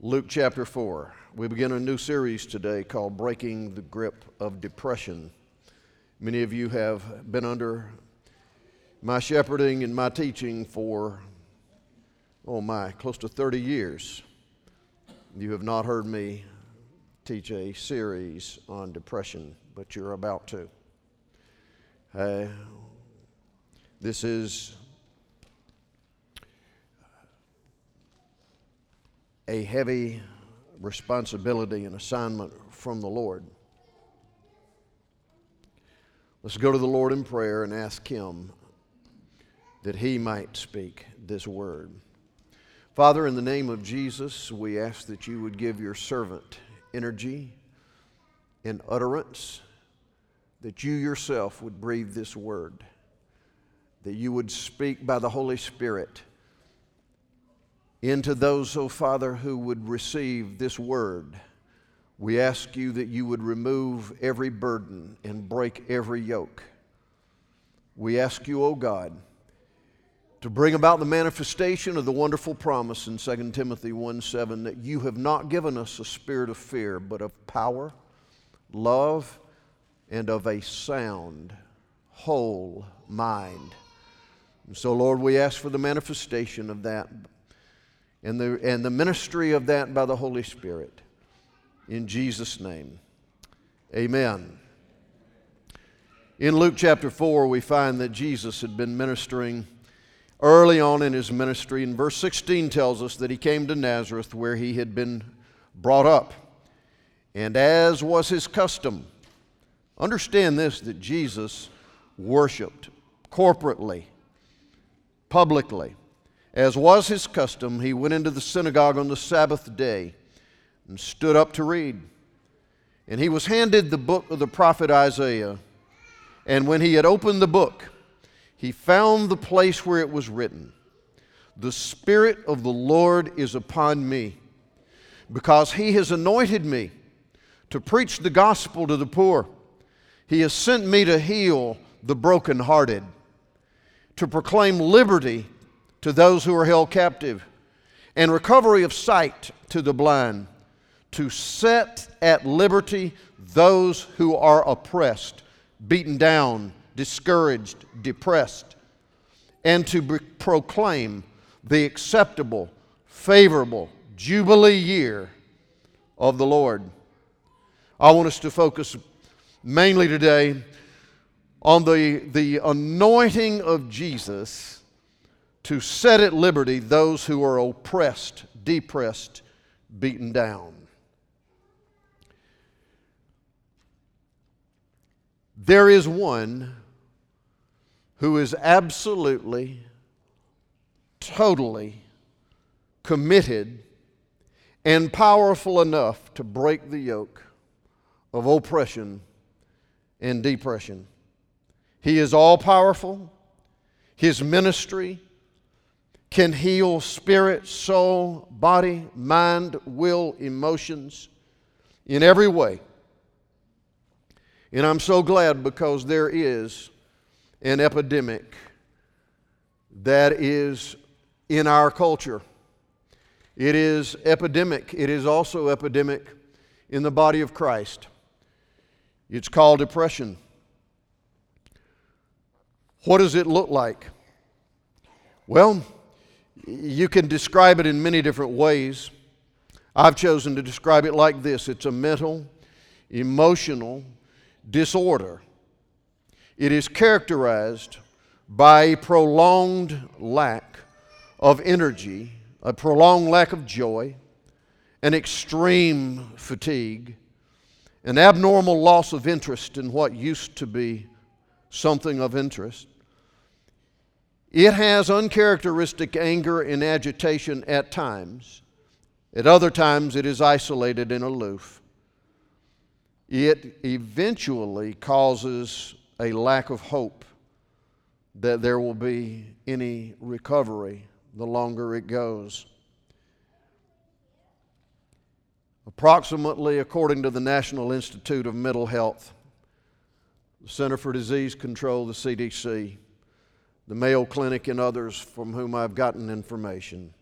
Luke chapter 4. We begin a new series today called Breaking the Grip of Depression. Many of you have been under my shepherding and my teaching for, oh my, close to 30 years. You have not heard me teach a series on depression, but you're about to. Uh, this is a heavy responsibility and assignment from the Lord. Let's go to the Lord in prayer and ask Him that He might speak this word. Father, in the name of Jesus, we ask that you would give your servant energy and utterance, that you yourself would breathe this word that you would speak by the Holy Spirit into those, oh Father, who would receive this word. We ask you that you would remove every burden and break every yoke. We ask you, O oh God, to bring about the manifestation of the wonderful promise in 2 Timothy 1 7 that you have not given us a spirit of fear, but of power, love, and of a sound, whole mind. And so, Lord, we ask for the manifestation of that and the, and the ministry of that by the Holy Spirit. In Jesus' name, amen. In Luke chapter 4, we find that Jesus had been ministering early on in his ministry. And verse 16 tells us that he came to Nazareth where he had been brought up. And as was his custom, understand this that Jesus worshiped corporately publicly. As was his custom, he went into the synagogue on the Sabbath day and stood up to read. And he was handed the book of the prophet Isaiah. And when he had opened the book, he found the place where it was written The Spirit of the Lord is upon me, because he has anointed me to preach the gospel to the poor. He has sent me to heal the brokenhearted to proclaim liberty to those who are held captive and recovery of sight to the blind, to set at liberty those who are oppressed, beaten down, discouraged, depressed, and to be- proclaim the acceptable, favorable Jubilee year of the Lord. I want us to focus mainly today on the, the anointing of Jesus to set at liberty those who are oppressed, depressed, beaten down. There is one who is absolutely, totally committed and powerful enough to break the yoke of oppression and depression. He is all powerful. His ministry can heal spirit, soul, body, mind, will, emotions in every way. And I'm so glad because there is an epidemic that is in our culture. It is epidemic. It is also epidemic in the body of Christ. It's called depression. What does it look like? Well, you can describe it in many different ways. I've chosen to describe it like this it's a mental, emotional disorder. It is characterized by a prolonged lack of energy, a prolonged lack of joy, an extreme fatigue, an abnormal loss of interest in what used to be something of interest. It has uncharacteristic anger and agitation at times, At other times, it is isolated and aloof. It eventually causes a lack of hope that there will be any recovery the longer it goes. Approximately, according to the National Institute of Mental Health, the Center for Disease Control, the CDC, the Mayo Clinic, and others from whom I've gotten information,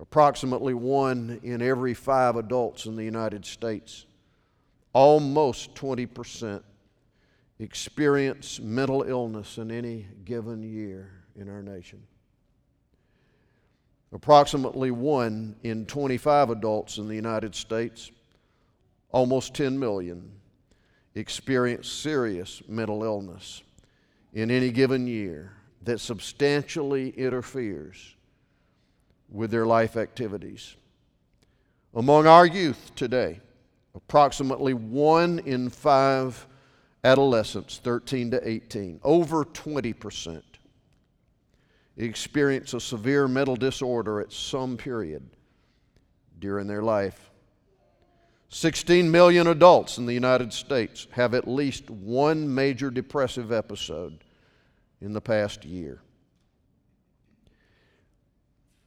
approximately one in every five adults in the United States, almost 20%, experience mental illness in any given year in our nation. Approximately one in 25 adults in the United States, almost 10 million, experience serious mental illness in any given year that substantially interferes with their life activities. Among our youth today, approximately one in five adolescents, 13 to 18, over 20%, experience a severe mental disorder at some period during their life. 16 million adults in the United States have at least one major depressive episode in the past year.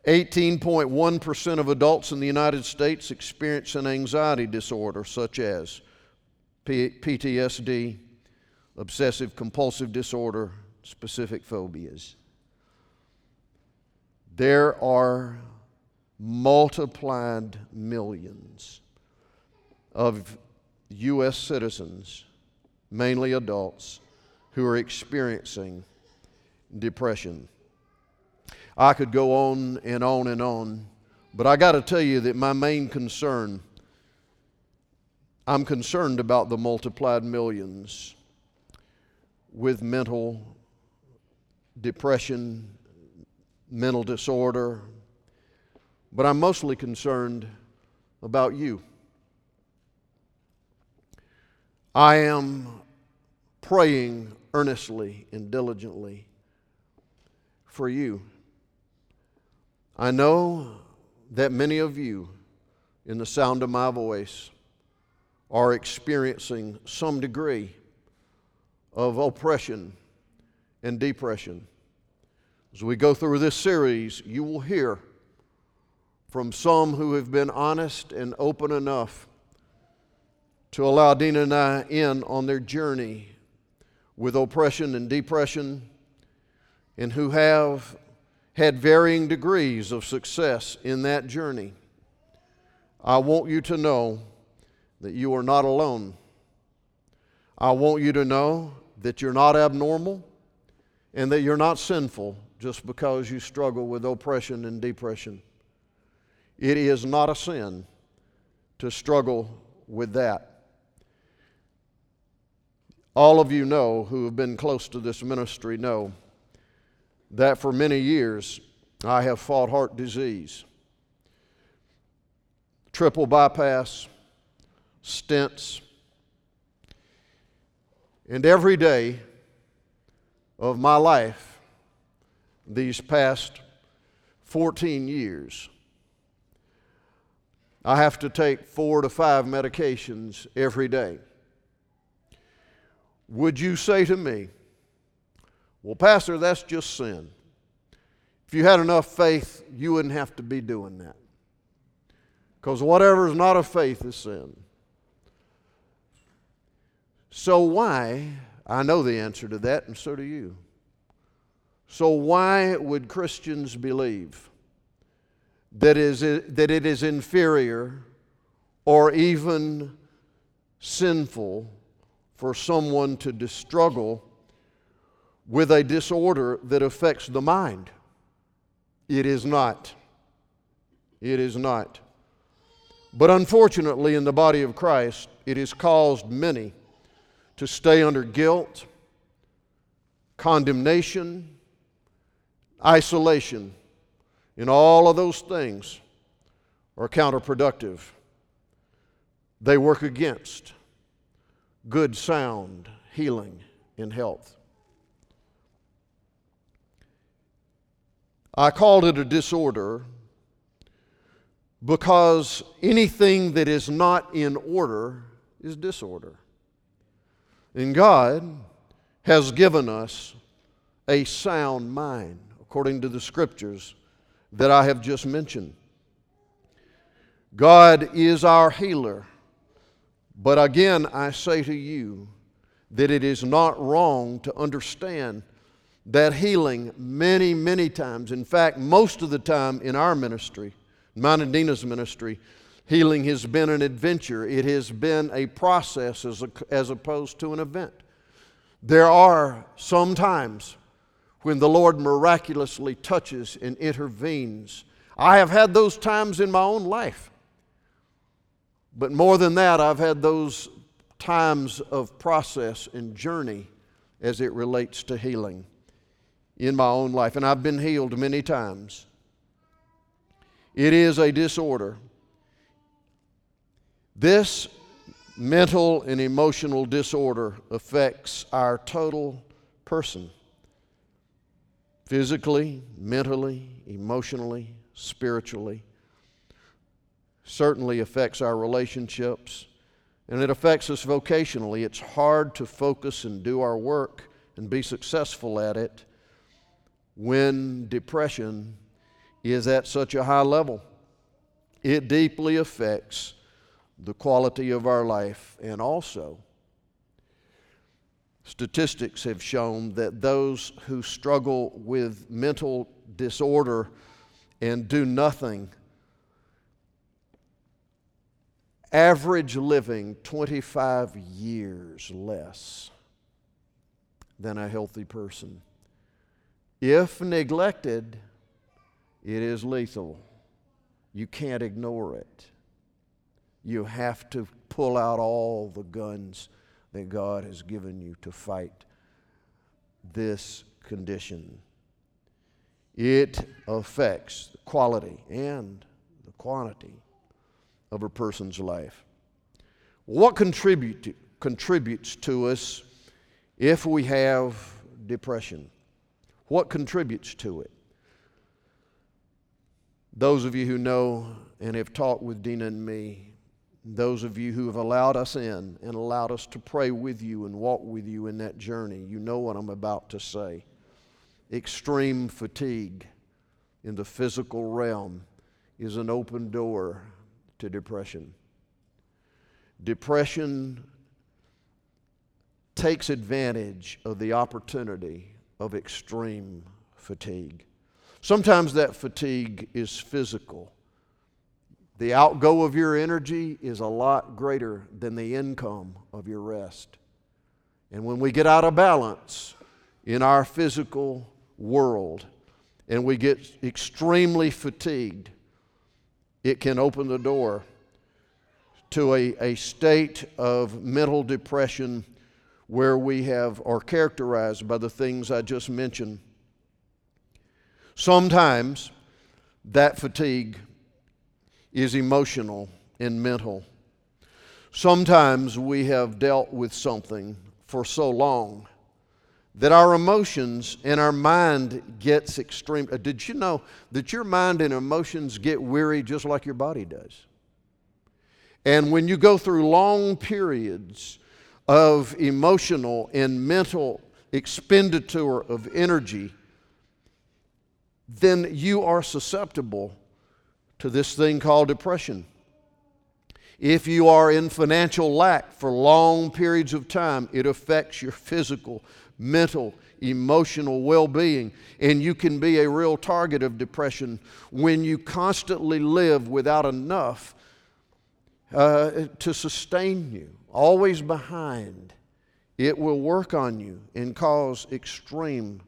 18.1% of adults in the United States experience an anxiety disorder such as PTSD, obsessive compulsive disorder, specific phobias. There are multiplied millions of U.S. citizens, mainly adults, who are experiencing depression. I could go on and on and on, but I got to tell you that my main concern, I'm concerned about the multiplied millions with mental depression, mental disorder, but I'm mostly concerned about you. I am praying earnestly and diligently for you. I know that many of you, in the sound of my voice, are experiencing some degree of oppression and depression. As we go through this series, you will hear from some who have been honest and open enough to allow Dina and I in on their journey with oppression and depression, and who have had varying degrees of success in that journey. I want you to know that you are not alone. I want you to know that you're not abnormal and that you're not sinful just because you struggle with oppression and depression. It is not a sin to struggle with that. All of you know who have been close to this ministry know that for many years I have fought heart disease, triple bypass, stents, and every day of my life these past 14 years, I have to take four to five medications every day. Would you say to me, Well, Pastor, that's just sin. If you had enough faith, you wouldn't have to be doing that. Because whatever is not of faith is sin. So, why? I know the answer to that, and so do you. So, why would Christians believe that, is, that it is inferior or even sinful for someone to struggle with a disorder that affects the mind. It is not. It is not. But unfortunately, in the body of Christ, it has caused many to stay under guilt, condemnation, isolation. And all of those things are counterproductive. They work against good, sound healing in health. I called it a disorder because anything that is not in order is disorder. And God has given us a sound mind, according to the scriptures that I have just mentioned. God is our healer. But again, I say to you that it is not wrong to understand that healing many, many times, in fact, most of the time in our ministry, mine and Dina's ministry, healing has been an adventure. It has been a process as, a, as opposed to an event. There are some times when the Lord miraculously touches and intervenes. I have had those times in my own life. But more than that, I've had those times of process and journey as it relates to healing in my own life. And I've been healed many times. It is a disorder. This mental and emotional disorder affects our total person physically, mentally, emotionally, spiritually. Certainly affects our relationships and it affects us vocationally. It's hard to focus and do our work and be successful at it when depression is at such a high level. It deeply affects the quality of our life and also statistics have shown that those who struggle with mental disorder and do nothing average living 25 years less than a healthy person. If neglected, it is lethal. You can't ignore it. You have to pull out all the guns that God has given you to fight this condition. It affects the quality and the quantity of a person's life. What contribute contributes to us if we have depression? What contributes to it? Those of you who know and have talked with Dina and me, those of you who have allowed us in and allowed us to pray with you and walk with you in that journey, you know what I'm about to say. Extreme fatigue in the physical realm is an open door to depression. Depression takes advantage of the opportunity of extreme fatigue. Sometimes that fatigue is physical. The outgo of your energy is a lot greater than the income of your rest. And when we get out of balance in our physical world and we get extremely fatigued, it can open the door to a, a state of mental depression where we have are characterized by the things I just mentioned. Sometimes that fatigue is emotional and mental. Sometimes we have dealt with something for so long that our emotions and our mind gets extreme. Uh, did you know that your mind and emotions get weary just like your body does? And when you go through long periods of emotional and mental expenditure of energy, then you are susceptible to this thing called depression. If you are in financial lack for long periods of time, it affects your physical, mental, emotional well being. And you can be a real target of depression when you constantly live without enough uh, to sustain you, always behind. It will work on you and cause extreme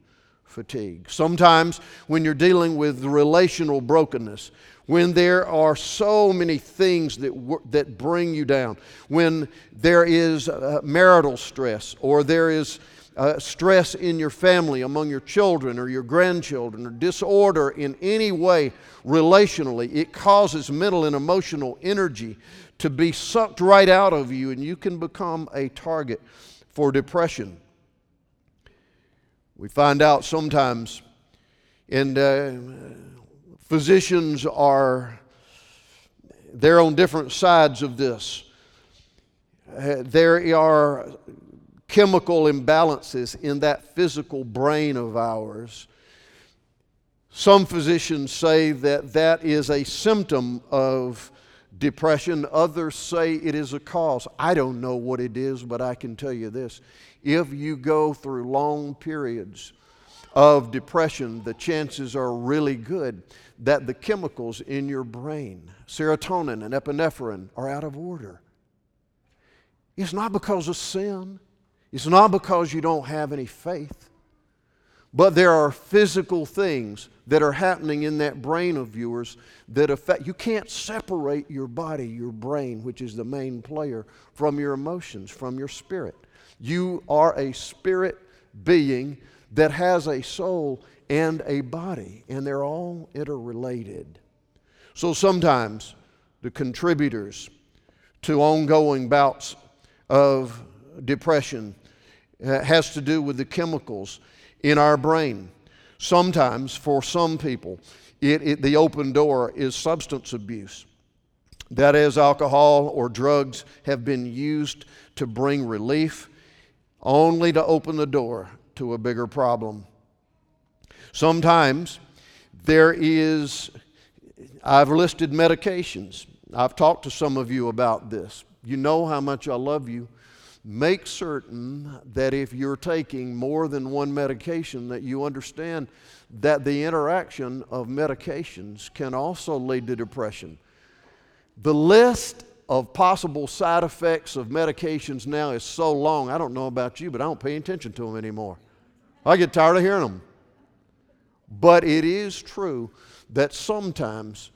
fatigue. Sometimes, when you're dealing with relational brokenness, when there are so many things that, that bring you down, when there is uh, marital stress or there is uh, stress in your family, among your children or your grandchildren, or disorder in any way relationally, it causes mental and emotional energy to be sucked right out of you, and you can become a target for depression. We find out sometimes, and uh, physicians are they're on different sides of this. Uh, there are chemical imbalances in that physical brain of ours. Some physicians say that that is a symptom of depression. Others say it is a cause. I don't know what it is, but I can tell you this. If you go through long periods of depression, the chances are really good that the chemicals in your brain, serotonin and epinephrine, are out of order. It's not because of sin, it's not because you don't have any faith, but there are physical things that are happening in that brain of yours that affect. You can't separate your body, your brain, which is the main player, from your emotions, from your spirit. You are a spirit being that has a soul and a body, and they're all interrelated. So sometimes the contributors to ongoing bouts of depression has to do with the chemicals in our brain. Sometimes, for some people, it, it, the open door is substance abuse. That is, alcohol or drugs have been used to bring relief, only to open the door to a bigger problem. Sometimes there is, I've listed medications. I've talked to some of you about this. You know how much I love you. Make certain that if you're taking more than one medication, that you understand that the interaction of medications can also lead to depression. The list of possible side effects of medications now is so long, I don't know about you, but I don't pay attention to them anymore. I get tired of hearing them. But it is true that sometimes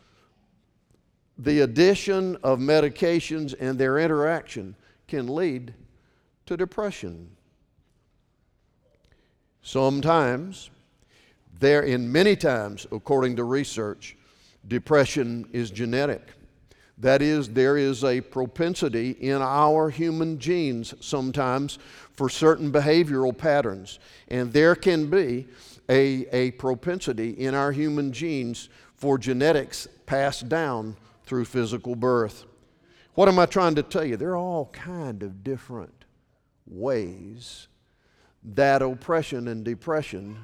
the addition of medications and their interaction can lead to depression. Sometimes, there, in many times, according to research, depression is genetic. That is, there is a propensity in our human genes sometimes for certain behavioral patterns. And there can be a, a propensity in our human genes for genetics passed down through physical birth. What am I trying to tell you? There are all kind of different ways that oppression and depression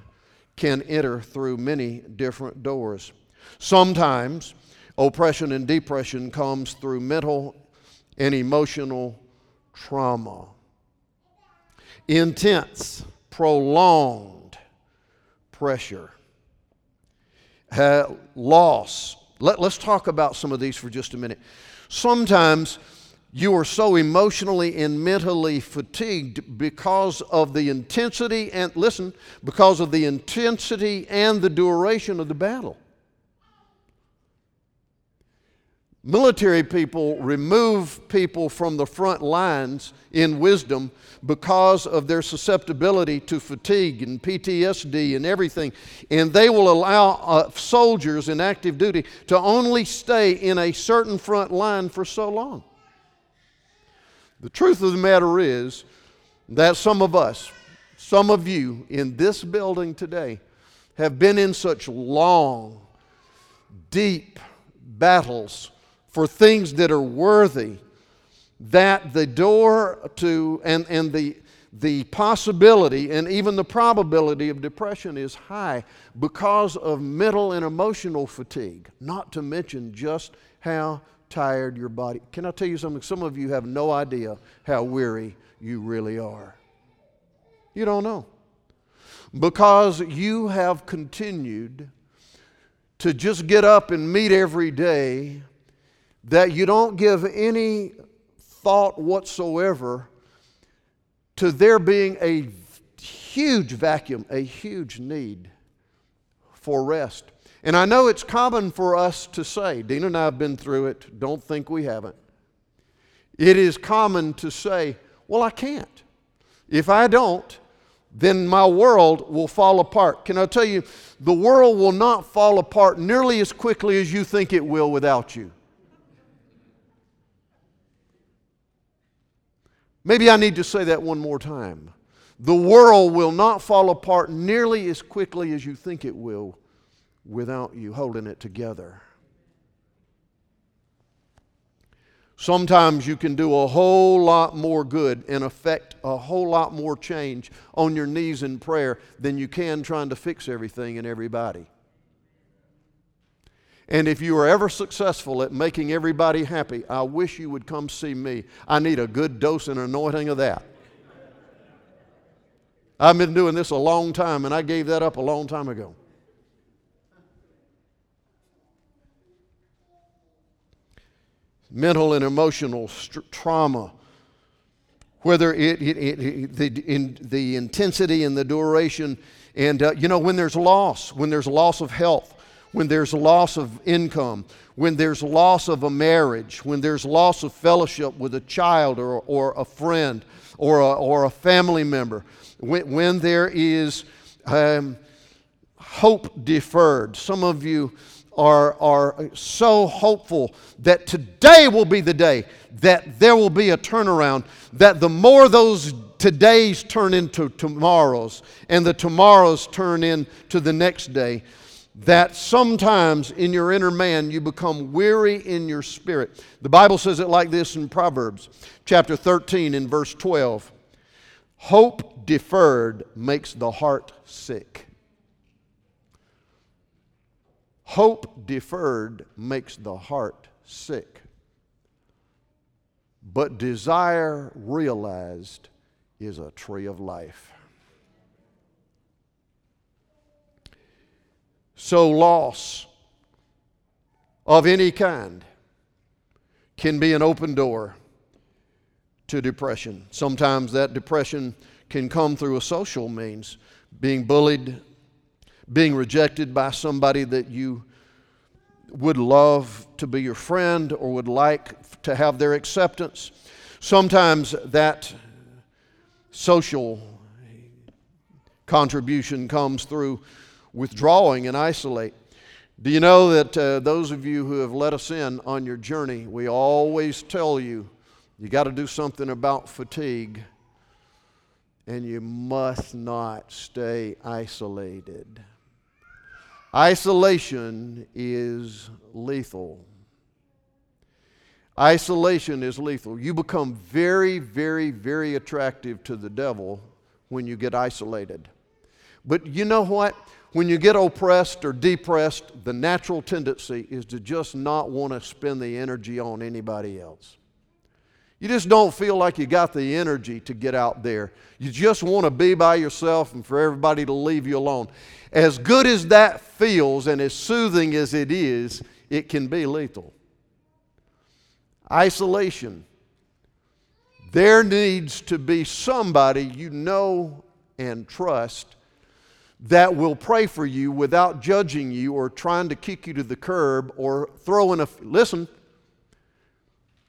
can enter through many different doors. Sometimes oppression and depression comes through mental and emotional trauma. Intense, prolonged pressure. Uh, loss. Let, let's talk about some of these for just a minute. Sometimes you are so emotionally and mentally fatigued because of the intensity and, listen, because of the intensity and the duration of the battle. Military people remove people from the front lines in wisdom because of their susceptibility to fatigue and PTSD and everything. And they will allow uh, soldiers in active duty to only stay in a certain front line for so long. The truth of the matter is that some of us, some of you in this building today, have been in such long, deep battles for things that are worthy that the door to and, and the the possibility and even the probability of depression is high because of mental and emotional fatigue, not to mention just how tired your body. Can I tell you something? Some of you have no idea how weary you really are. You don't know. Because you have continued to just get up and meet every day, that you don't give any thought whatsoever to there being a huge vacuum, a huge need for rest. And I know it's common for us to say, Dina and I have been through it, don't think we haven't. It is common to say, Well, I can't. If I don't, then my world will fall apart. Can I tell you, the world will not fall apart nearly as quickly as you think it will without you. Maybe I need to say that one more time. The world will not fall apart nearly as quickly as you think it will without you holding it together. Sometimes you can do a whole lot more good and affect a whole lot more change on your knees in prayer than you can trying to fix everything and everybody. And if you are ever successful at making everybody happy, I wish you would come see me. I need a good dose and anointing of that. I've been doing this a long time, and I gave that up a long time ago. Mental and emotional st- trauma, whether it, it, it, the, in, the intensity and the duration, and uh, you know, when there's loss, when there's loss of health, when there's loss of income, when there's loss of a marriage, when there's loss of fellowship with a child or, or a friend or a, or a family member, when, when there is um, hope deferred. Some of you are, are so hopeful that today will be the day that there will be a turnaround, that the more those todays turn into tomorrows and the tomorrows turn into the next day, that sometimes in your inner man you become weary in your spirit. The Bible says it like this in Proverbs chapter 13 in verse 12 Hope deferred makes the heart sick. Hope deferred makes the heart sick. But desire realized is a tree of life. So, loss of any kind can be an open door to depression. Sometimes that depression can come through a social means, being bullied, being rejected by somebody that you would love to be your friend or would like to have their acceptance. Sometimes that social contribution comes through withdrawing and isolate. Do you know that uh, those of you who have let us in on your journey, we always tell you you got to do something about fatigue and you must not stay isolated. Isolation is lethal. Isolation is lethal. You become very, very, very attractive to the devil when you get isolated. But you know what? When you get oppressed or depressed, the natural tendency is to just not want to spend the energy on anybody else. You just don't feel like you got the energy to get out there. You just want to be by yourself and for everybody to leave you alone. As good as that feels and as soothing as it is, it can be lethal. Isolation. There needs to be somebody you know and trust that will pray for you without judging you or trying to kick you to the curb or throwing a. Listen,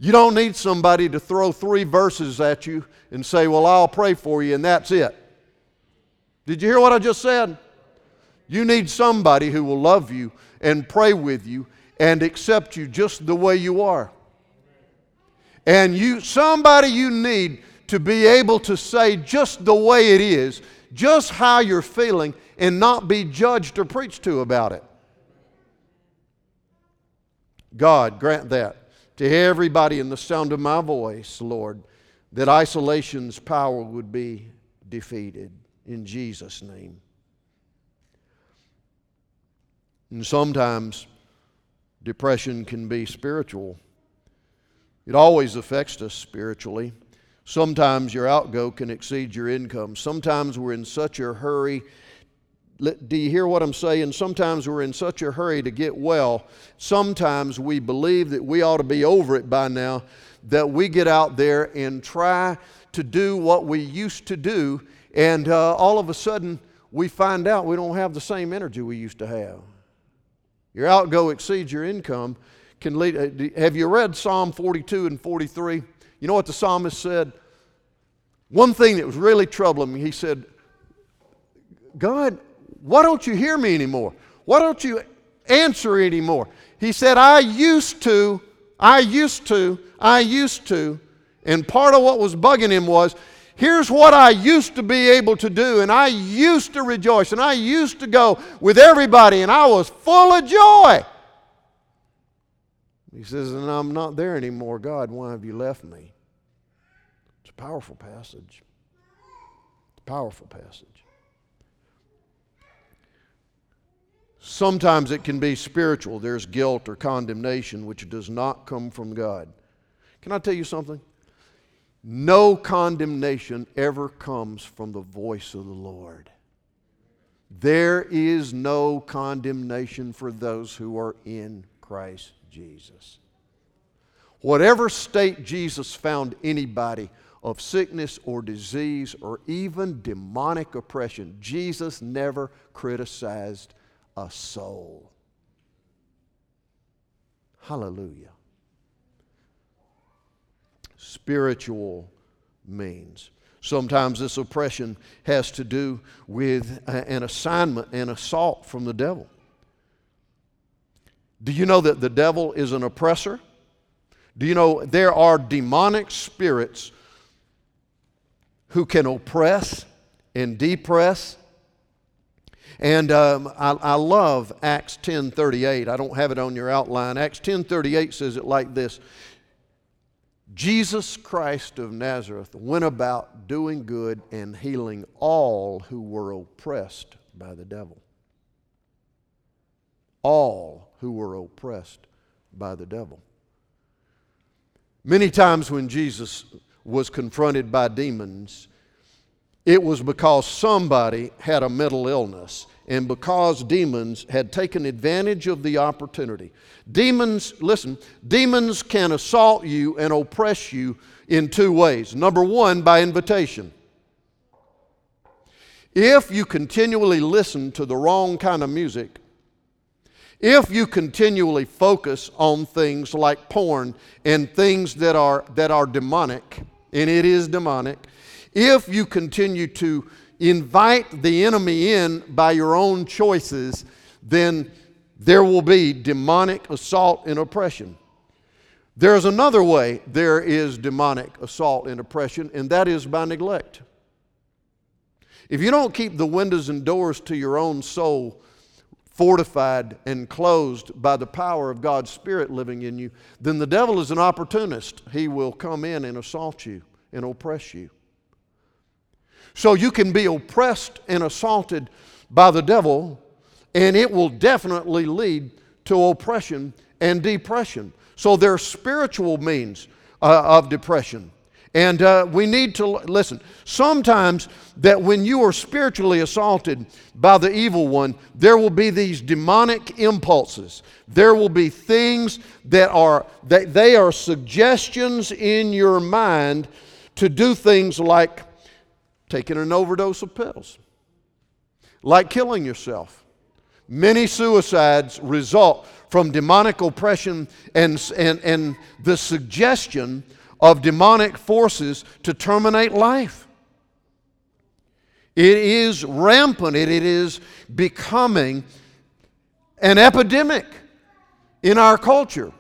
you don't need somebody to throw three verses at you and say, Well, I'll pray for you, and that's it. Did you hear what I just said? You need somebody who will love you and pray with you and accept you just the way you are. And you somebody you need to be able to say just the way it is just how you're feeling and not be judged or preached to about it. God, grant that to everybody in the sound of my voice, Lord, that isolation's power would be defeated in Jesus' name. And sometimes depression can be spiritual. It always affects us spiritually. Sometimes your outgo can exceed your income. Sometimes we're in such a hurry. Do you hear what I'm saying? Sometimes we're in such a hurry to get well. Sometimes we believe that we ought to be over it by now, that we get out there and try to do what we used to do, and uh, all of a sudden we find out we don't have the same energy we used to have. Your outgo exceeds your income. Can lead, uh, have you read Psalm 42 and 43? You know what the psalmist said? One thing that was really troubling me, he said, God, why don't you hear me anymore? Why don't you answer anymore? He said, I used to, I used to, I used to. And part of what was bugging him was, here's what I used to be able to do, and I used to rejoice, and I used to go with everybody, and I was full of joy. He says, And I'm not there anymore. God, why have you left me? It's a powerful passage. It's a powerful passage. Sometimes it can be spiritual. There's guilt or condemnation which does not come from God. Can I tell you something? No condemnation ever comes from the voice of the Lord. There is no condemnation for those who are in Christ Jesus. Whatever state Jesus found anybody of sickness or disease or even demonic oppression, Jesus never criticized a soul. Hallelujah. Spiritual means. Sometimes this oppression has to do with uh, an assignment an assault from the devil. Do you know that the devil is an oppressor? Do you know there are demonic spirits who can oppress and depress? And um, I, I love Acts 10:38. I don't have it on your outline. Acts 10:38 says it like this: Jesus Christ of Nazareth went about doing good and healing all who were oppressed by the devil. All who were oppressed by the devil. Many times when Jesus was confronted by demons, it was because somebody had a mental illness and because demons had taken advantage of the opportunity. Demons, listen, demons can assault you and oppress you in two ways. Number one, by invitation. If you continually listen to the wrong kind of music, if you continually focus on things like porn and things that are, that are demonic, and it is demonic, if you continue to invite the enemy in by your own choices, then there will be demonic assault and oppression. There's another way there is demonic assault and oppression, and that is by neglect. If you don't keep the windows and doors to your own soul fortified and closed by the power of God's Spirit living in you, then the devil is an opportunist. He will come in and assault you and oppress you. So you can be oppressed and assaulted by the devil, and it will definitely lead to oppression and depression. So there are spiritual means uh, of depression. And uh, we need to listen. Sometimes that when you are spiritually assaulted by the evil one, there will be these demonic impulses. There will be things that are that they are suggestions in your mind to do things like taking an overdose of pills, like killing yourself. Many suicides result from demonic oppression and, and, and the suggestion of demonic forces to terminate life. It is rampant, it is becoming an epidemic in our culture.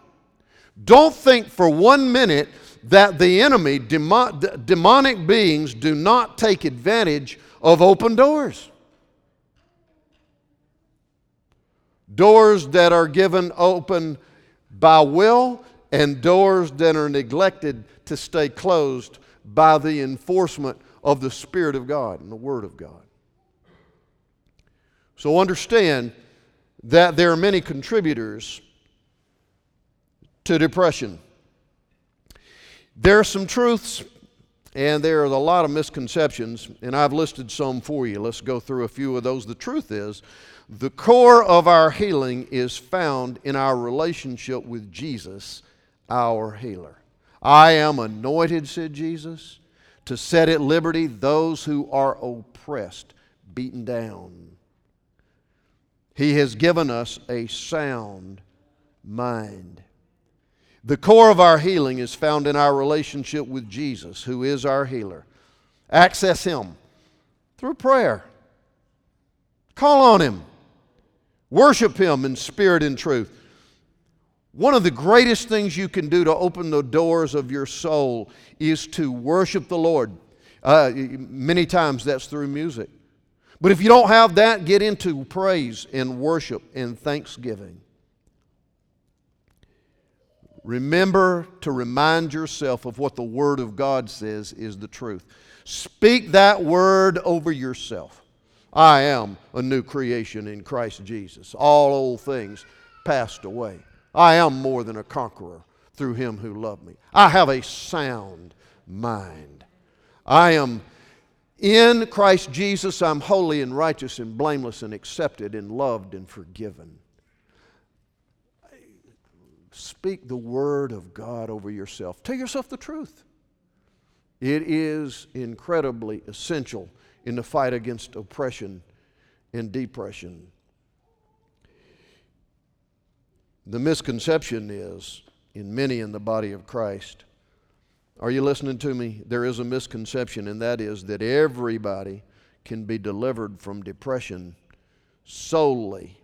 Don't think for one minute that the enemy, demonic beings, do not take advantage of open doors. Doors that are given open by will and doors that are neglected to stay closed by the enforcement of the Spirit of God and the Word of God. So understand that there are many contributors to depression. There are some truths and there are a lot of misconceptions, and I've listed some for you. Let's go through a few of those. The truth is, the core of our healing is found in our relationship with Jesus, our healer. I am anointed, said Jesus, to set at liberty those who are oppressed, beaten down. He has given us a sound mind. The core of our healing is found in our relationship with Jesus, who is our healer. Access Him through prayer. Call on Him. Worship Him in spirit and truth. One of the greatest things you can do to open the doors of your soul is to worship the Lord. Uh, many times that's through music. But if you don't have that, get into praise and worship and thanksgiving. Remember to remind yourself of what the Word of God says is the truth. Speak that word over yourself. I am a new creation in Christ Jesus. All old things passed away. I am more than a conqueror through him who loved me. I have a sound mind. I am in Christ Jesus, I'm holy and righteous and blameless and accepted and loved and forgiven. Speak the word of God over yourself. Tell yourself the truth. It is incredibly essential in the fight against oppression and depression. The misconception is, in many in the body of Christ, are you listening to me? There is a misconception, and that is that everybody can be delivered from depression solely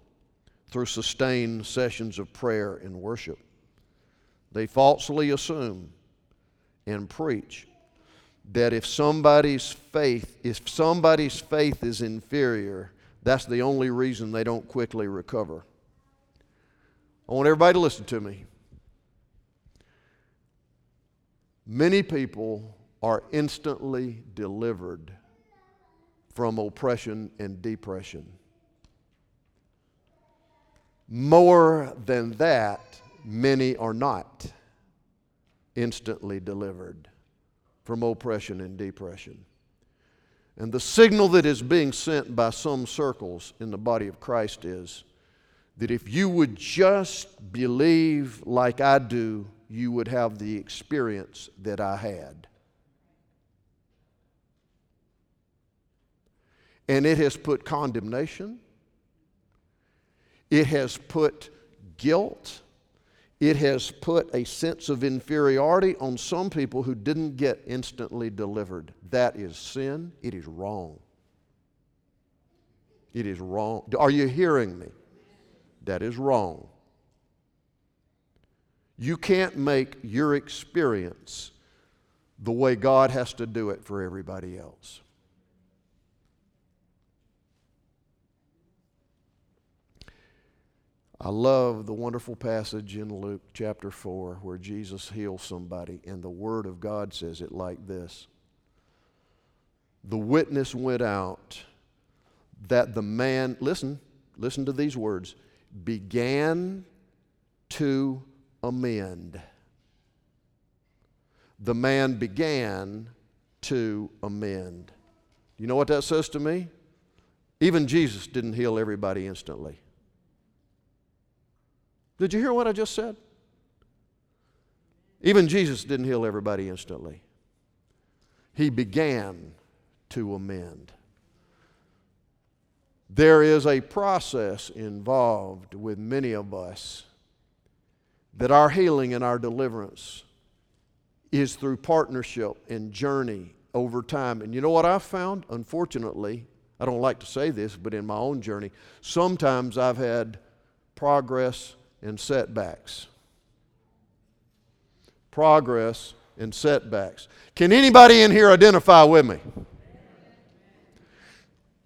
through sustained sessions of prayer and worship. They falsely assume and preach that if somebody's faith, if somebody's faith is inferior, that's the only reason they don't quickly recover. I want everybody to listen to me. Many people are instantly delivered from oppression and depression. More than that, many are not instantly delivered from oppression and depression. And the signal that is being sent by some circles in the body of Christ is that if you would just believe like I do, you would have the experience that I had. And it has put condemnation, it has put guilt, it has put a sense of inferiority on some people who didn't get instantly delivered. That is sin. It is wrong. It is wrong. Are you hearing me? That is wrong. You can't make your experience the way God has to do it for everybody else. I love the wonderful passage in Luke chapter 4 where Jesus heals somebody, and the Word of God says it like this The witness went out that the man, listen, listen to these words, began to amend. The man began to amend. You know what that says to me? Even Jesus didn't heal everybody instantly. Did you hear what I just said? Even Jesus didn't heal everybody instantly. He began to amend. There is a process involved with many of us that our healing and our deliverance is through partnership and journey over time. And you know what I've found? Unfortunately, I don't like to say this, but in my own journey, sometimes I've had progress and setbacks. Progress and setbacks. Can anybody in here identify with me?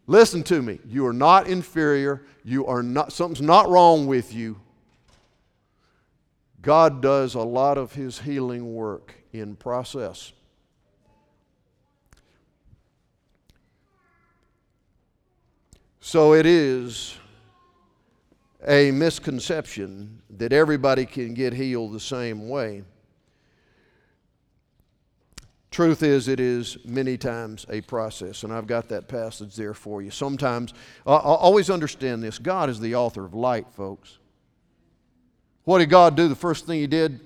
Listen to me. You are not inferior. You are not something's not wrong with you. God does a lot of his healing work in process. So it is a misconception that everybody can get healed the same way. Truth is, it is many times a process, and I've got that passage there for you. Sometimes, I always understand this God is the author of light, folks. What did God do? The first thing He did,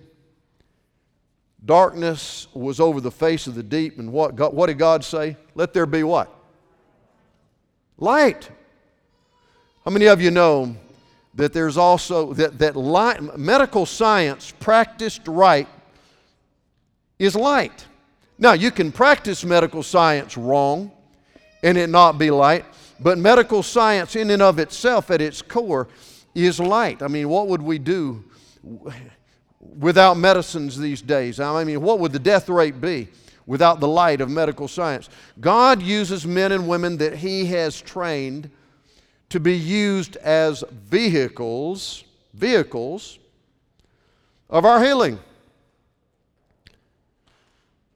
darkness was over the face of the deep, and what, God, what did God say? Let there be what? Light. How many of you know that there's also that, that light, medical science practiced right is light. Now, you can practice medical science wrong and it not be light, but medical science, in and of itself, at its core, is light. I mean, what would we do without medicines these days? I mean, what would the death rate be without the light of medical science? God uses men and women that He has trained to be used as vehicles, vehicles of our healing.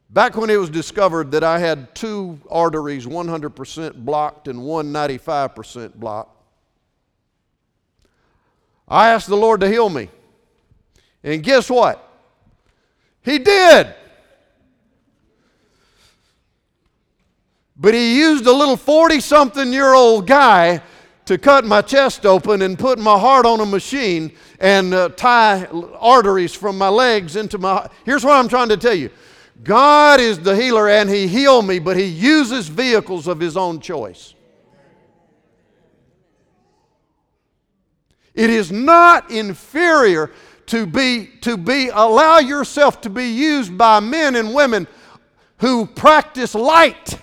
Back when it was discovered that I had two arteries 100% blocked and one 95% blocked, I asked the Lord to heal me. And guess what? He did. But he used a little 40 something year old guy to cut my chest open and put my heart on a machine and uh, tie arteries from my legs into my. Here's what I'm trying to tell you God is the healer and he healed me, but he uses vehicles of his own choice. It is not inferior to be to be allow yourself to be used by men and women who practice light.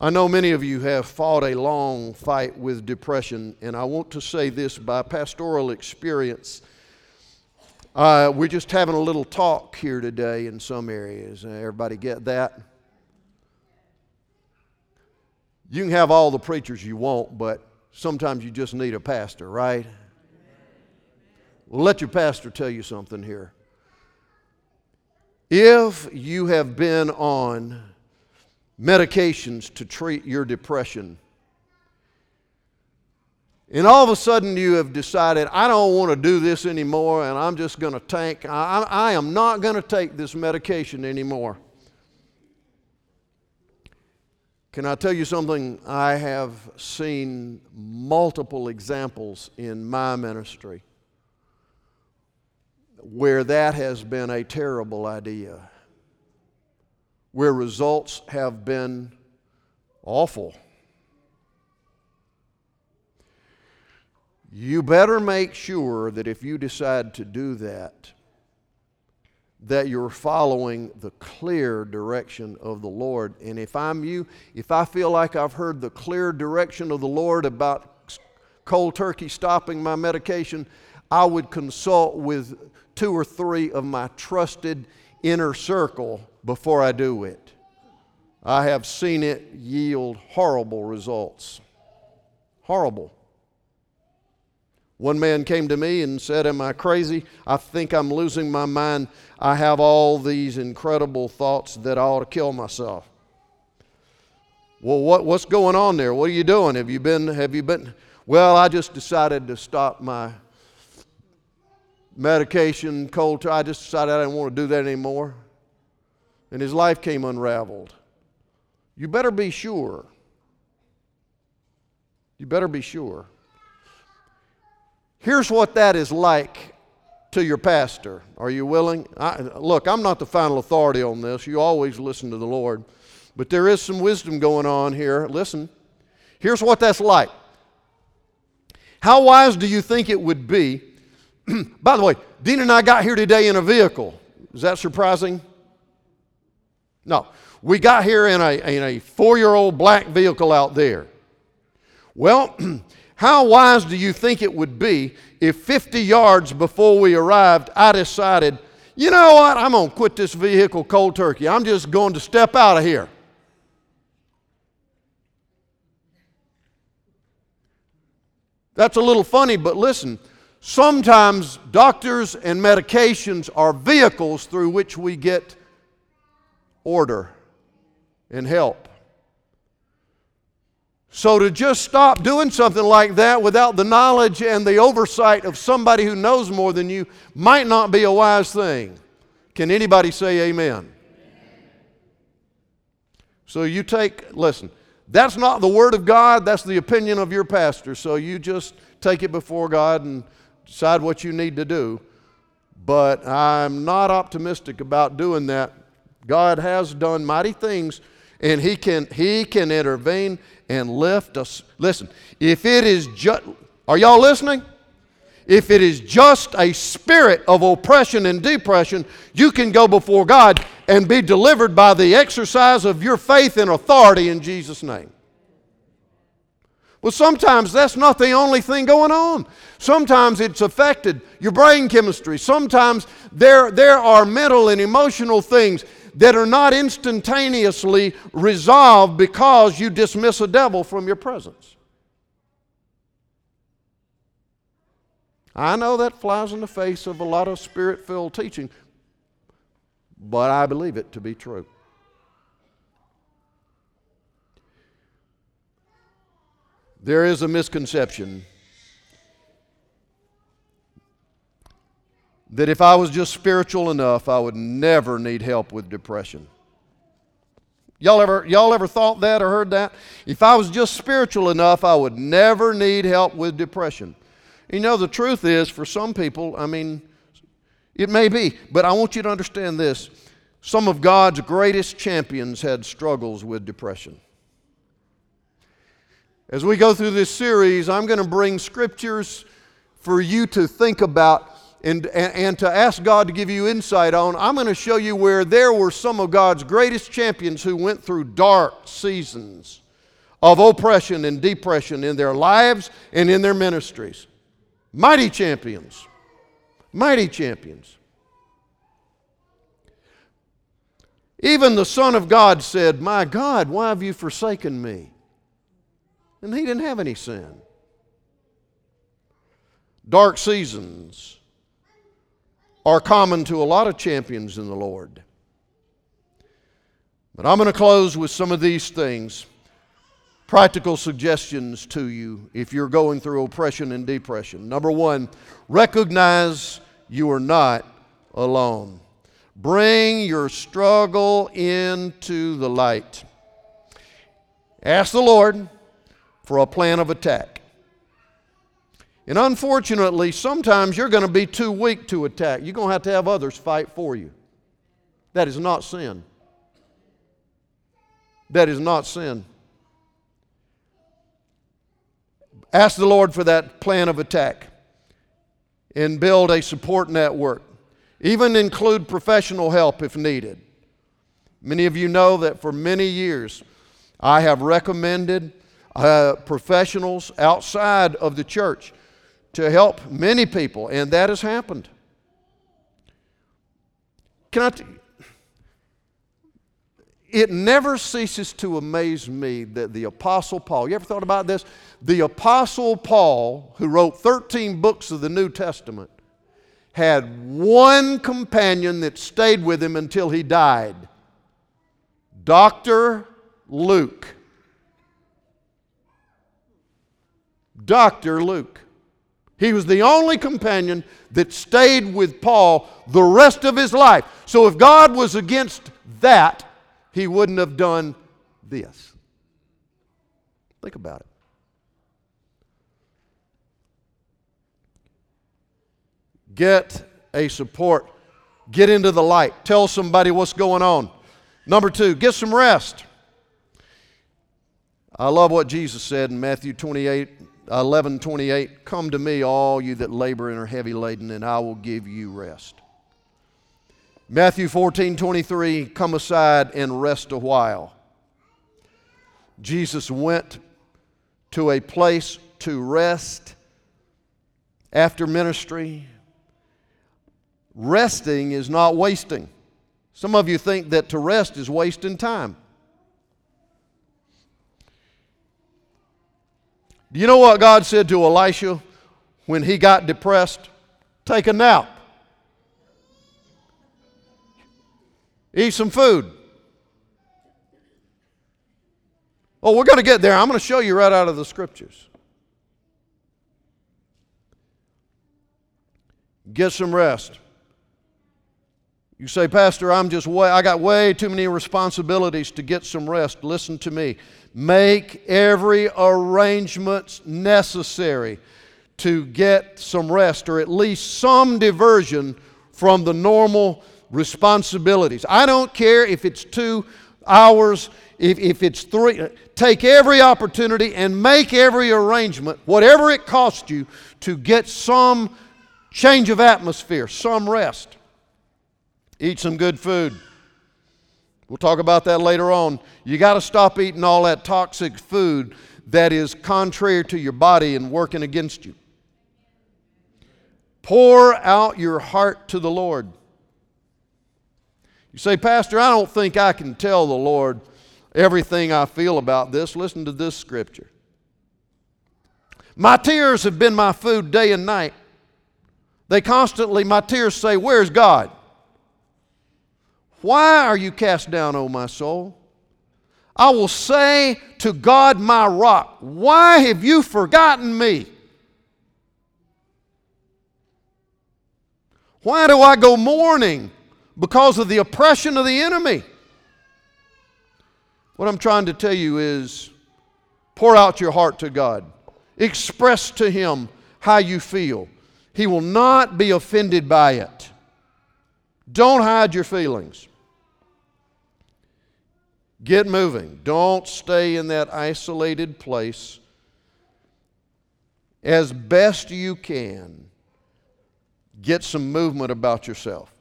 I know many of you have fought a long fight with depression, and I want to say this by pastoral experience. Uh, we're just having a little talk here today in some areas. Everybody get that? You can have all the preachers you want, but sometimes you just need a pastor, right? Well, let your pastor tell you something here. If you have been on medications to treat your depression, and all of a sudden you have decided, I don't want to do this anymore, and I'm just going to tank, I, I am not going to take this medication anymore. Can I tell you something? I have seen multiple examples in my ministry where that has been a terrible idea, where results have been awful. You better make sure that if you decide to do that, that you're following the clear direction of the Lord. And if I'm you, if I feel like I've heard the clear direction of the Lord about cold turkey stopping my medication, I would consult with two or three of my trusted inner circle before I do it. I have seen it yield horrible results. Horrible. One man came to me and said, Am I crazy? I think I'm losing my mind. I have all these incredible thoughts that I ought to kill myself. Well, what, what's going on there? What are you doing? Have you been, have you been? Well, I just decided to stop my medication, cold. I just decided I didn't want to do that anymore. And his life came unraveled. You better be sure. You better be sure. Here's what that is like to your pastor. Are you willing? I, look, I'm not the final authority on this. You always listen to the Lord. But there is some wisdom going on here. Listen. Here's what that's like. How wise do you think it would be? By the way, Dina and I got here today in a vehicle. Is that surprising? No. We got here in a, in a four year old black vehicle out there. Well, How wise do you think it would be if 50 yards before we arrived, I decided, you know what, I'm going to quit this vehicle cold turkey. I'm just going to step out of here. That's a little funny, but listen, sometimes doctors and medications are vehicles through which we get order and help. So to just stop doing something like that without the knowledge and the oversight of somebody who knows more than you might not be a wise thing. Can anybody say amen? So you take, listen, that's not the Word of God, that's the opinion of your pastor. So you just take it before God and decide what you need to do. But I'm not optimistic about doing that. God has done mighty things and he can he can intervene and lift us listen if it is just are y'all listening if it is just a spirit of oppression and depression you can go before god and be delivered by the exercise of your faith and authority in jesus name well, sometimes that's not the only thing going on. Sometimes it's affected your brain chemistry. Sometimes there, there are mental and emotional things that are not instantaneously resolved because you dismiss a devil from your presence. I know that flies in the face of a lot of spirit filled teaching, but I believe it to be true. There is a misconception that if I was just spiritual enough, I would never need help with depression. Y'all ever, y'all ever thought that or heard that? If I was just spiritual enough, I would never need help with depression. You know, the truth is, for some people, I mean, it may be, but I want you to understand this. Some of God's greatest champions had struggles with depression. As we go through this series, I'm going to bring scriptures for you to think about and, and, and, to ask God to give you insight on. I'm going to show you where there were some of God's greatest champions who went through dark seasons of oppression and depression in their lives and in their ministries. Mighty champions. Mighty champions. Even the Son of God said, My God, why have you forsaken me? And he didn't have any sin. Dark seasons are common to a lot of champions in the Lord. But I'm going to close with some of these things practical suggestions to you if you're going through oppression and depression. Number one, recognize you are not alone. Bring your struggle into the light. Ask the Lord for a plan of attack. And unfortunately, sometimes you're going to be too weak to attack. You're going to have to have others fight for you. That is not sin. That is not sin. Ask the Lord for that plan of attack and build a support network. Even include professional help if needed. Many of you know that for many years I have recommended uh, professionals outside of the church to help many people, and that has happened. Can I? T- it never ceases to amaze me that the Apostle Paul, you ever thought about this? The Apostle Paul, who wrote 13 books of the New Testament, had one companion that stayed with him until he died Dr. Luke. Dr. Luke. He was the only companion that stayed with Paul the rest of his life. So if God was against that, he wouldn't have done this. Think about it. Get a support. Get into the light. Tell somebody what's going on. Number two, get some rest. I love what Jesus said in Matthew 28 11 28. Come to me, all you that labor and are heavy laden, and I will give you rest. Matthew 14 23, come aside and rest a while. Jesus went to a place to rest after ministry. Resting is not wasting. Some of you think that to rest is wasting time. Do you know what God said to Elijah when he got depressed? Take a nap. Eat some food. Oh, we're going to get there. I'm going to show you right out of the scriptures. Get some rest. You say, Pastor, I'm just way, I got way too many responsibilities to get some rest. Listen to me. Make every arrangement necessary to get some rest or at least some diversion from the normal responsibilities. I don't care if it's two hours, if, if it's three. Take every opportunity and make every arrangement, whatever it costs you, to get some change of atmosphere, some rest. Eat some good food. We'll talk about that later on. You got to stop eating all that toxic food that is contrary to your body and working against you. Pour out your heart to the Lord. You say, Pastor, I don't think I can tell the Lord everything I feel about this. Listen to this scripture. My tears have been my food day and night. They constantly, my tears say, Where's God? Why are you cast down, O my soul? I will say to God, my rock, Why have you forgotten me? Why do I go mourning? Because of the oppression of the enemy. What I'm trying to tell you is pour out your heart to God, express to Him how you feel. He will not be offended by it. Don't hide your feelings. Get moving. Don't stay in that isolated place. As best you can, get some movement about yourself.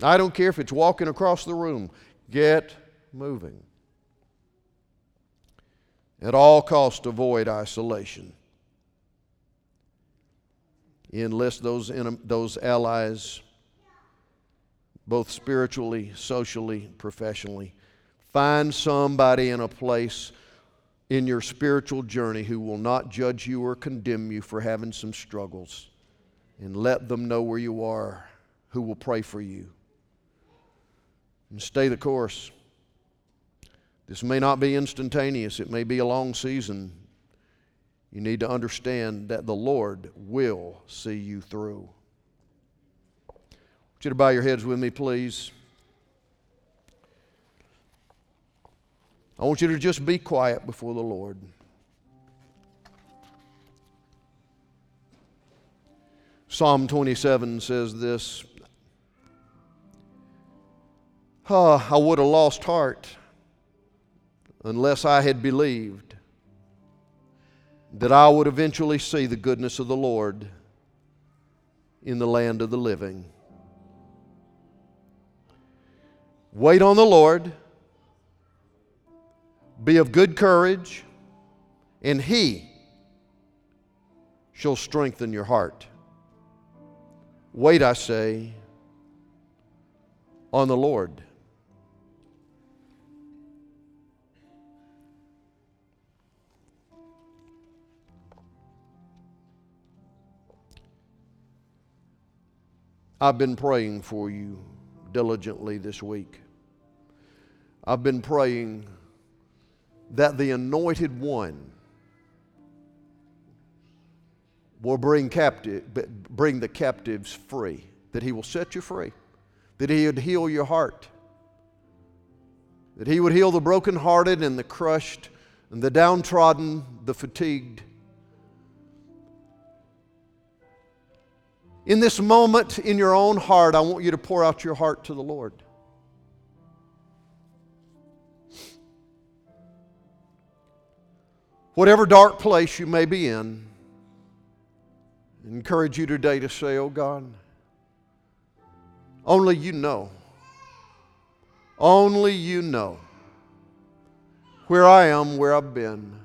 I don't care if it's walking across the room, get moving. At all costs, avoid isolation. Enlist those, those allies, both spiritually, socially, professionally. Find somebody in a place in your spiritual journey who will not judge you or condemn you for having some struggles. And let them know where you are, who will pray for you. And stay the course. This may not be instantaneous, it may be a long season. You need to understand that the Lord will see you through. I want you to bow your heads with me, please. I want you to just be quiet before the Lord. Psalm 27 says this oh, I would have lost heart unless I had believed that I would eventually see the goodness of the Lord in the land of the living. Wait on the Lord be of good courage, and He shall strengthen your heart. Wait, I say, on the Lord. I've been praying for you diligently this week. I've been praying that the anointed one will bring captive bring the captives free that he will set you free that he would heal your heart that he would heal the brokenhearted and the crushed and the downtrodden the fatigued. In this moment in your own heart i want you to pour out your heart to the lord Whatever dark place you may be in, encourage you today to say, Oh God, only you know. Only you know where I am, where I've been.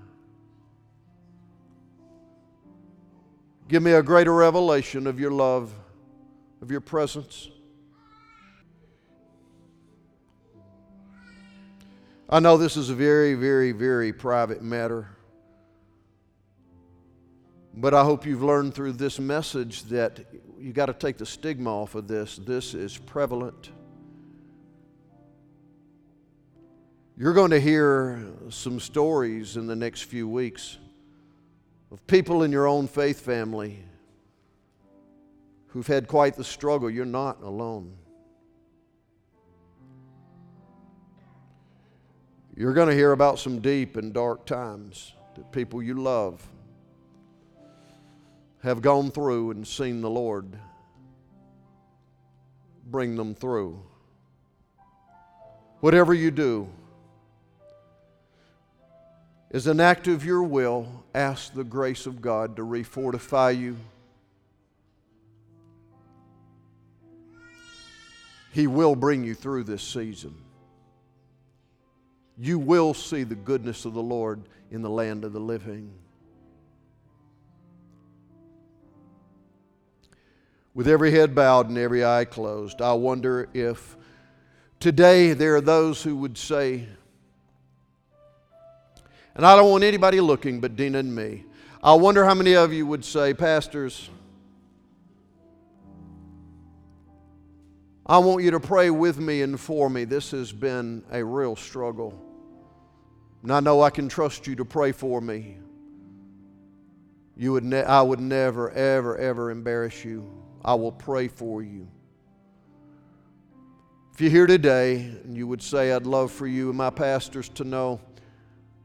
Give me a greater revelation of your love, of your presence. I know this is a very, very, very private matter. But I hope you've learned through this message that you got to take the stigma off of this. This is prevalent. You're going to hear some stories in the next few weeks of people in your own faith family who've had quite the struggle. You're not alone. You're going to hear about some deep and dark times that people you love have gone through and seen the Lord bring them through. Whatever you do, as an act of your will, ask the grace of God to refortify you. He will bring you through this season. You will see the goodness of the Lord in the land of the living. With every head bowed and every eye closed, I wonder if today there are those who would say, and I don't want anybody looking but Dina and me. I wonder how many of you would say, Pastors, I want you to pray with me and for me. This has been a real struggle. And I know I can trust you to pray for me. You would ne- I would never, ever, ever embarrass you. I will pray for you. If you're here today and you would say, I'd love for you and my pastors to know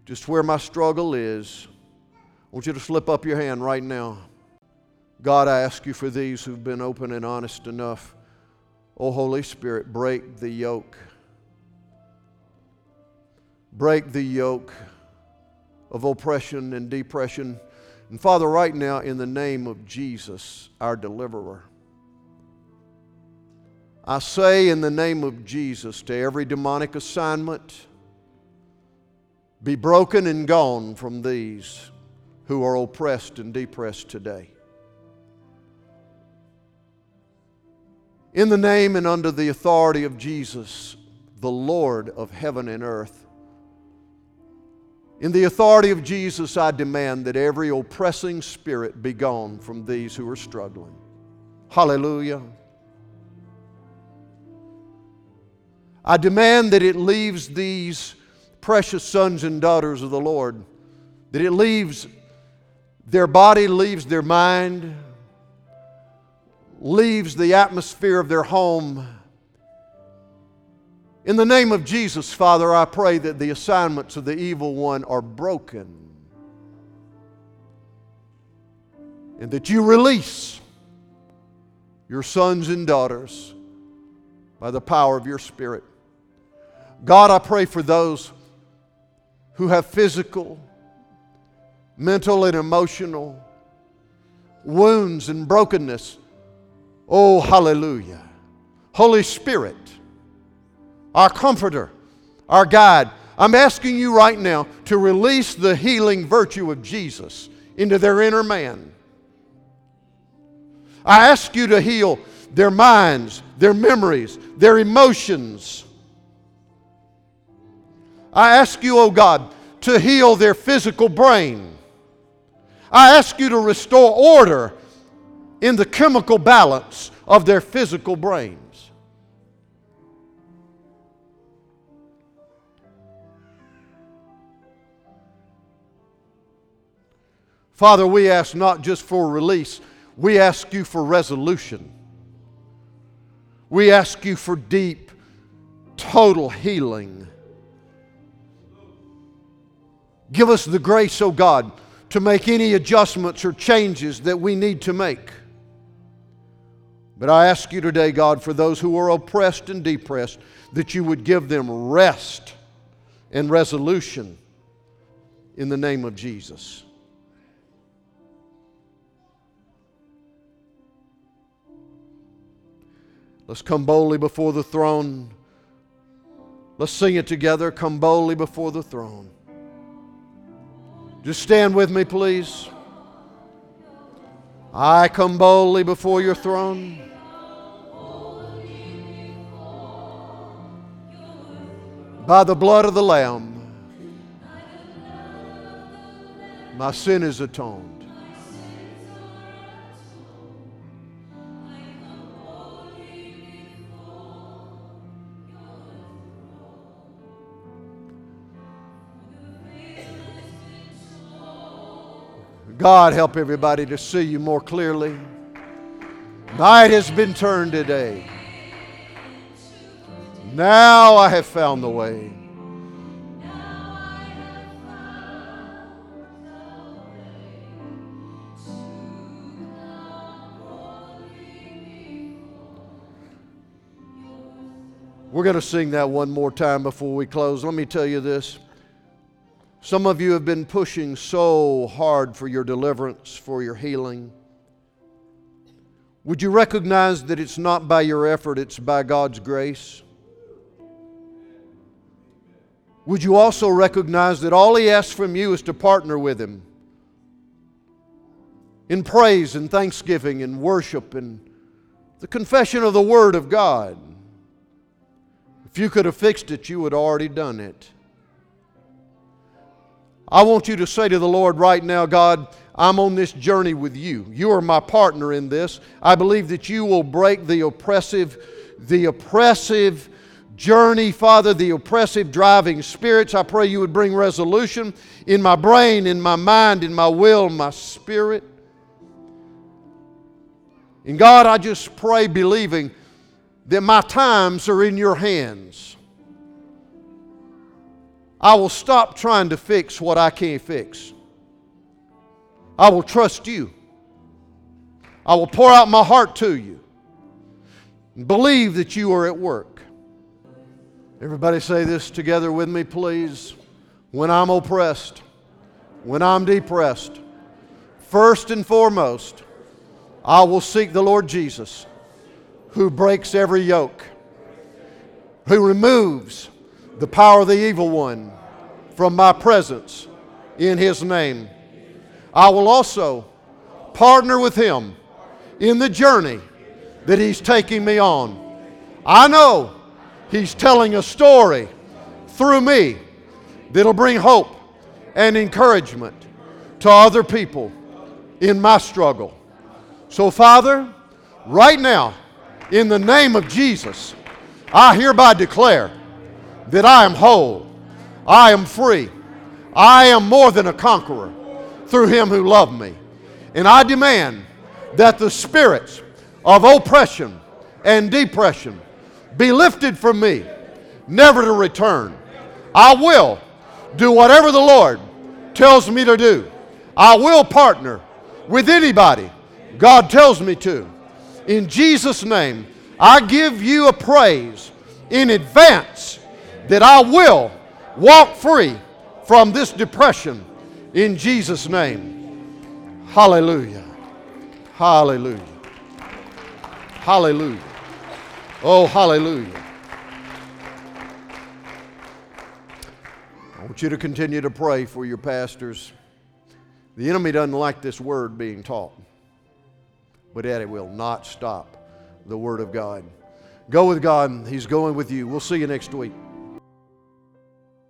just where my struggle is, I want you to slip up your hand right now. God, I ask you for these who've been open and honest enough. Oh, Holy Spirit, break the yoke. Break the yoke of oppression and depression. And Father, right now, in the name of Jesus, our deliverer, I say in the name of Jesus to every demonic assignment, be broken and gone from these who are oppressed and depressed today. In the name and under the authority of Jesus, the Lord of heaven and earth, in the authority of Jesus, I demand that every oppressing spirit be gone from these who are struggling. Hallelujah. I demand that it leaves these precious sons and daughters of the Lord, that it leaves their body, leaves their mind, leaves the atmosphere of their home. In the name of Jesus, Father, I pray that the assignments of the evil one are broken and that you release your sons and daughters by the power of your Spirit. God, I pray for those who have physical, mental, and emotional wounds and brokenness. Oh, hallelujah. Holy Spirit, our comforter, our guide, I'm asking you right now to release the healing virtue of Jesus into their inner man. I ask you to heal their minds, their memories, their emotions I ask you, oh God, to heal their physical brain. I ask you to restore order in the chemical balance of their physical brains. Father, we ask not just for release, we ask you for resolution. We ask you for deep, total healing. Give us the grace, O oh God, to make any adjustments or changes that we need to make. But I ask you today, God, for those who are oppressed and depressed, that you would give them rest and resolution in the name of Jesus. Let's come boldly before the throne. Let's sing it together. Come boldly before the throne. Just stand with me, please. I come boldly before your throne. By the blood of the Lamb, my sin is atoned. God, help everybody to see you more clearly. Night has been turned today. Now I have found the way. We're going to sing that one more time before we close. Let me tell you this. Some of you have been pushing so hard for your deliverance, for your healing. Would you recognize that it's not by your effort, it's by God's grace? Would you also recognize that all He asks from you is to partner with Him in praise and thanksgiving and worship and the confession of the Word of God? If you could have fixed it, you would already done it. I want you to say to the Lord right now, God, I'm on this journey with you. You are my partner in this. I believe that you will break the oppressive the oppressive journey, Father, the oppressive driving spirits. I pray you would bring resolution in my brain, in my mind, in my will, my spirit. And God, I just pray, believing that my times are in your hands. I will stop trying to fix what I can't fix. I will trust you. I will pour out my heart to you. Believe that you are at work. Everybody say this together with me, please. When I'm oppressed, when I'm depressed, first and foremost, I will seek the Lord Jesus, who breaks every yoke, who removes the power of the evil one from my presence in his name. I will also partner with him in the journey that he's taking me on. I know he's telling a story through me that'll bring hope and encouragement to other people in my struggle. So, Father, right now, in the name of Jesus, I hereby declare that I am whole, I am free, I am more than a conqueror through him who loved me. And I demand that the spirits of oppression and depression be lifted from me, never to return. I will do whatever the Lord tells me to do. I will partner with anybody God tells me to. In Jesus' name, I give you a praise in advance that I will walk free from this depression in Jesus' name. Hallelujah. Hallelujah. Hallelujah. Oh, hallelujah. I want you to continue to pray for your pastors. The enemy doesn't like this word being taught but yet it will not stop the Word of God. Go with God. He's going with you. We'll see you next week.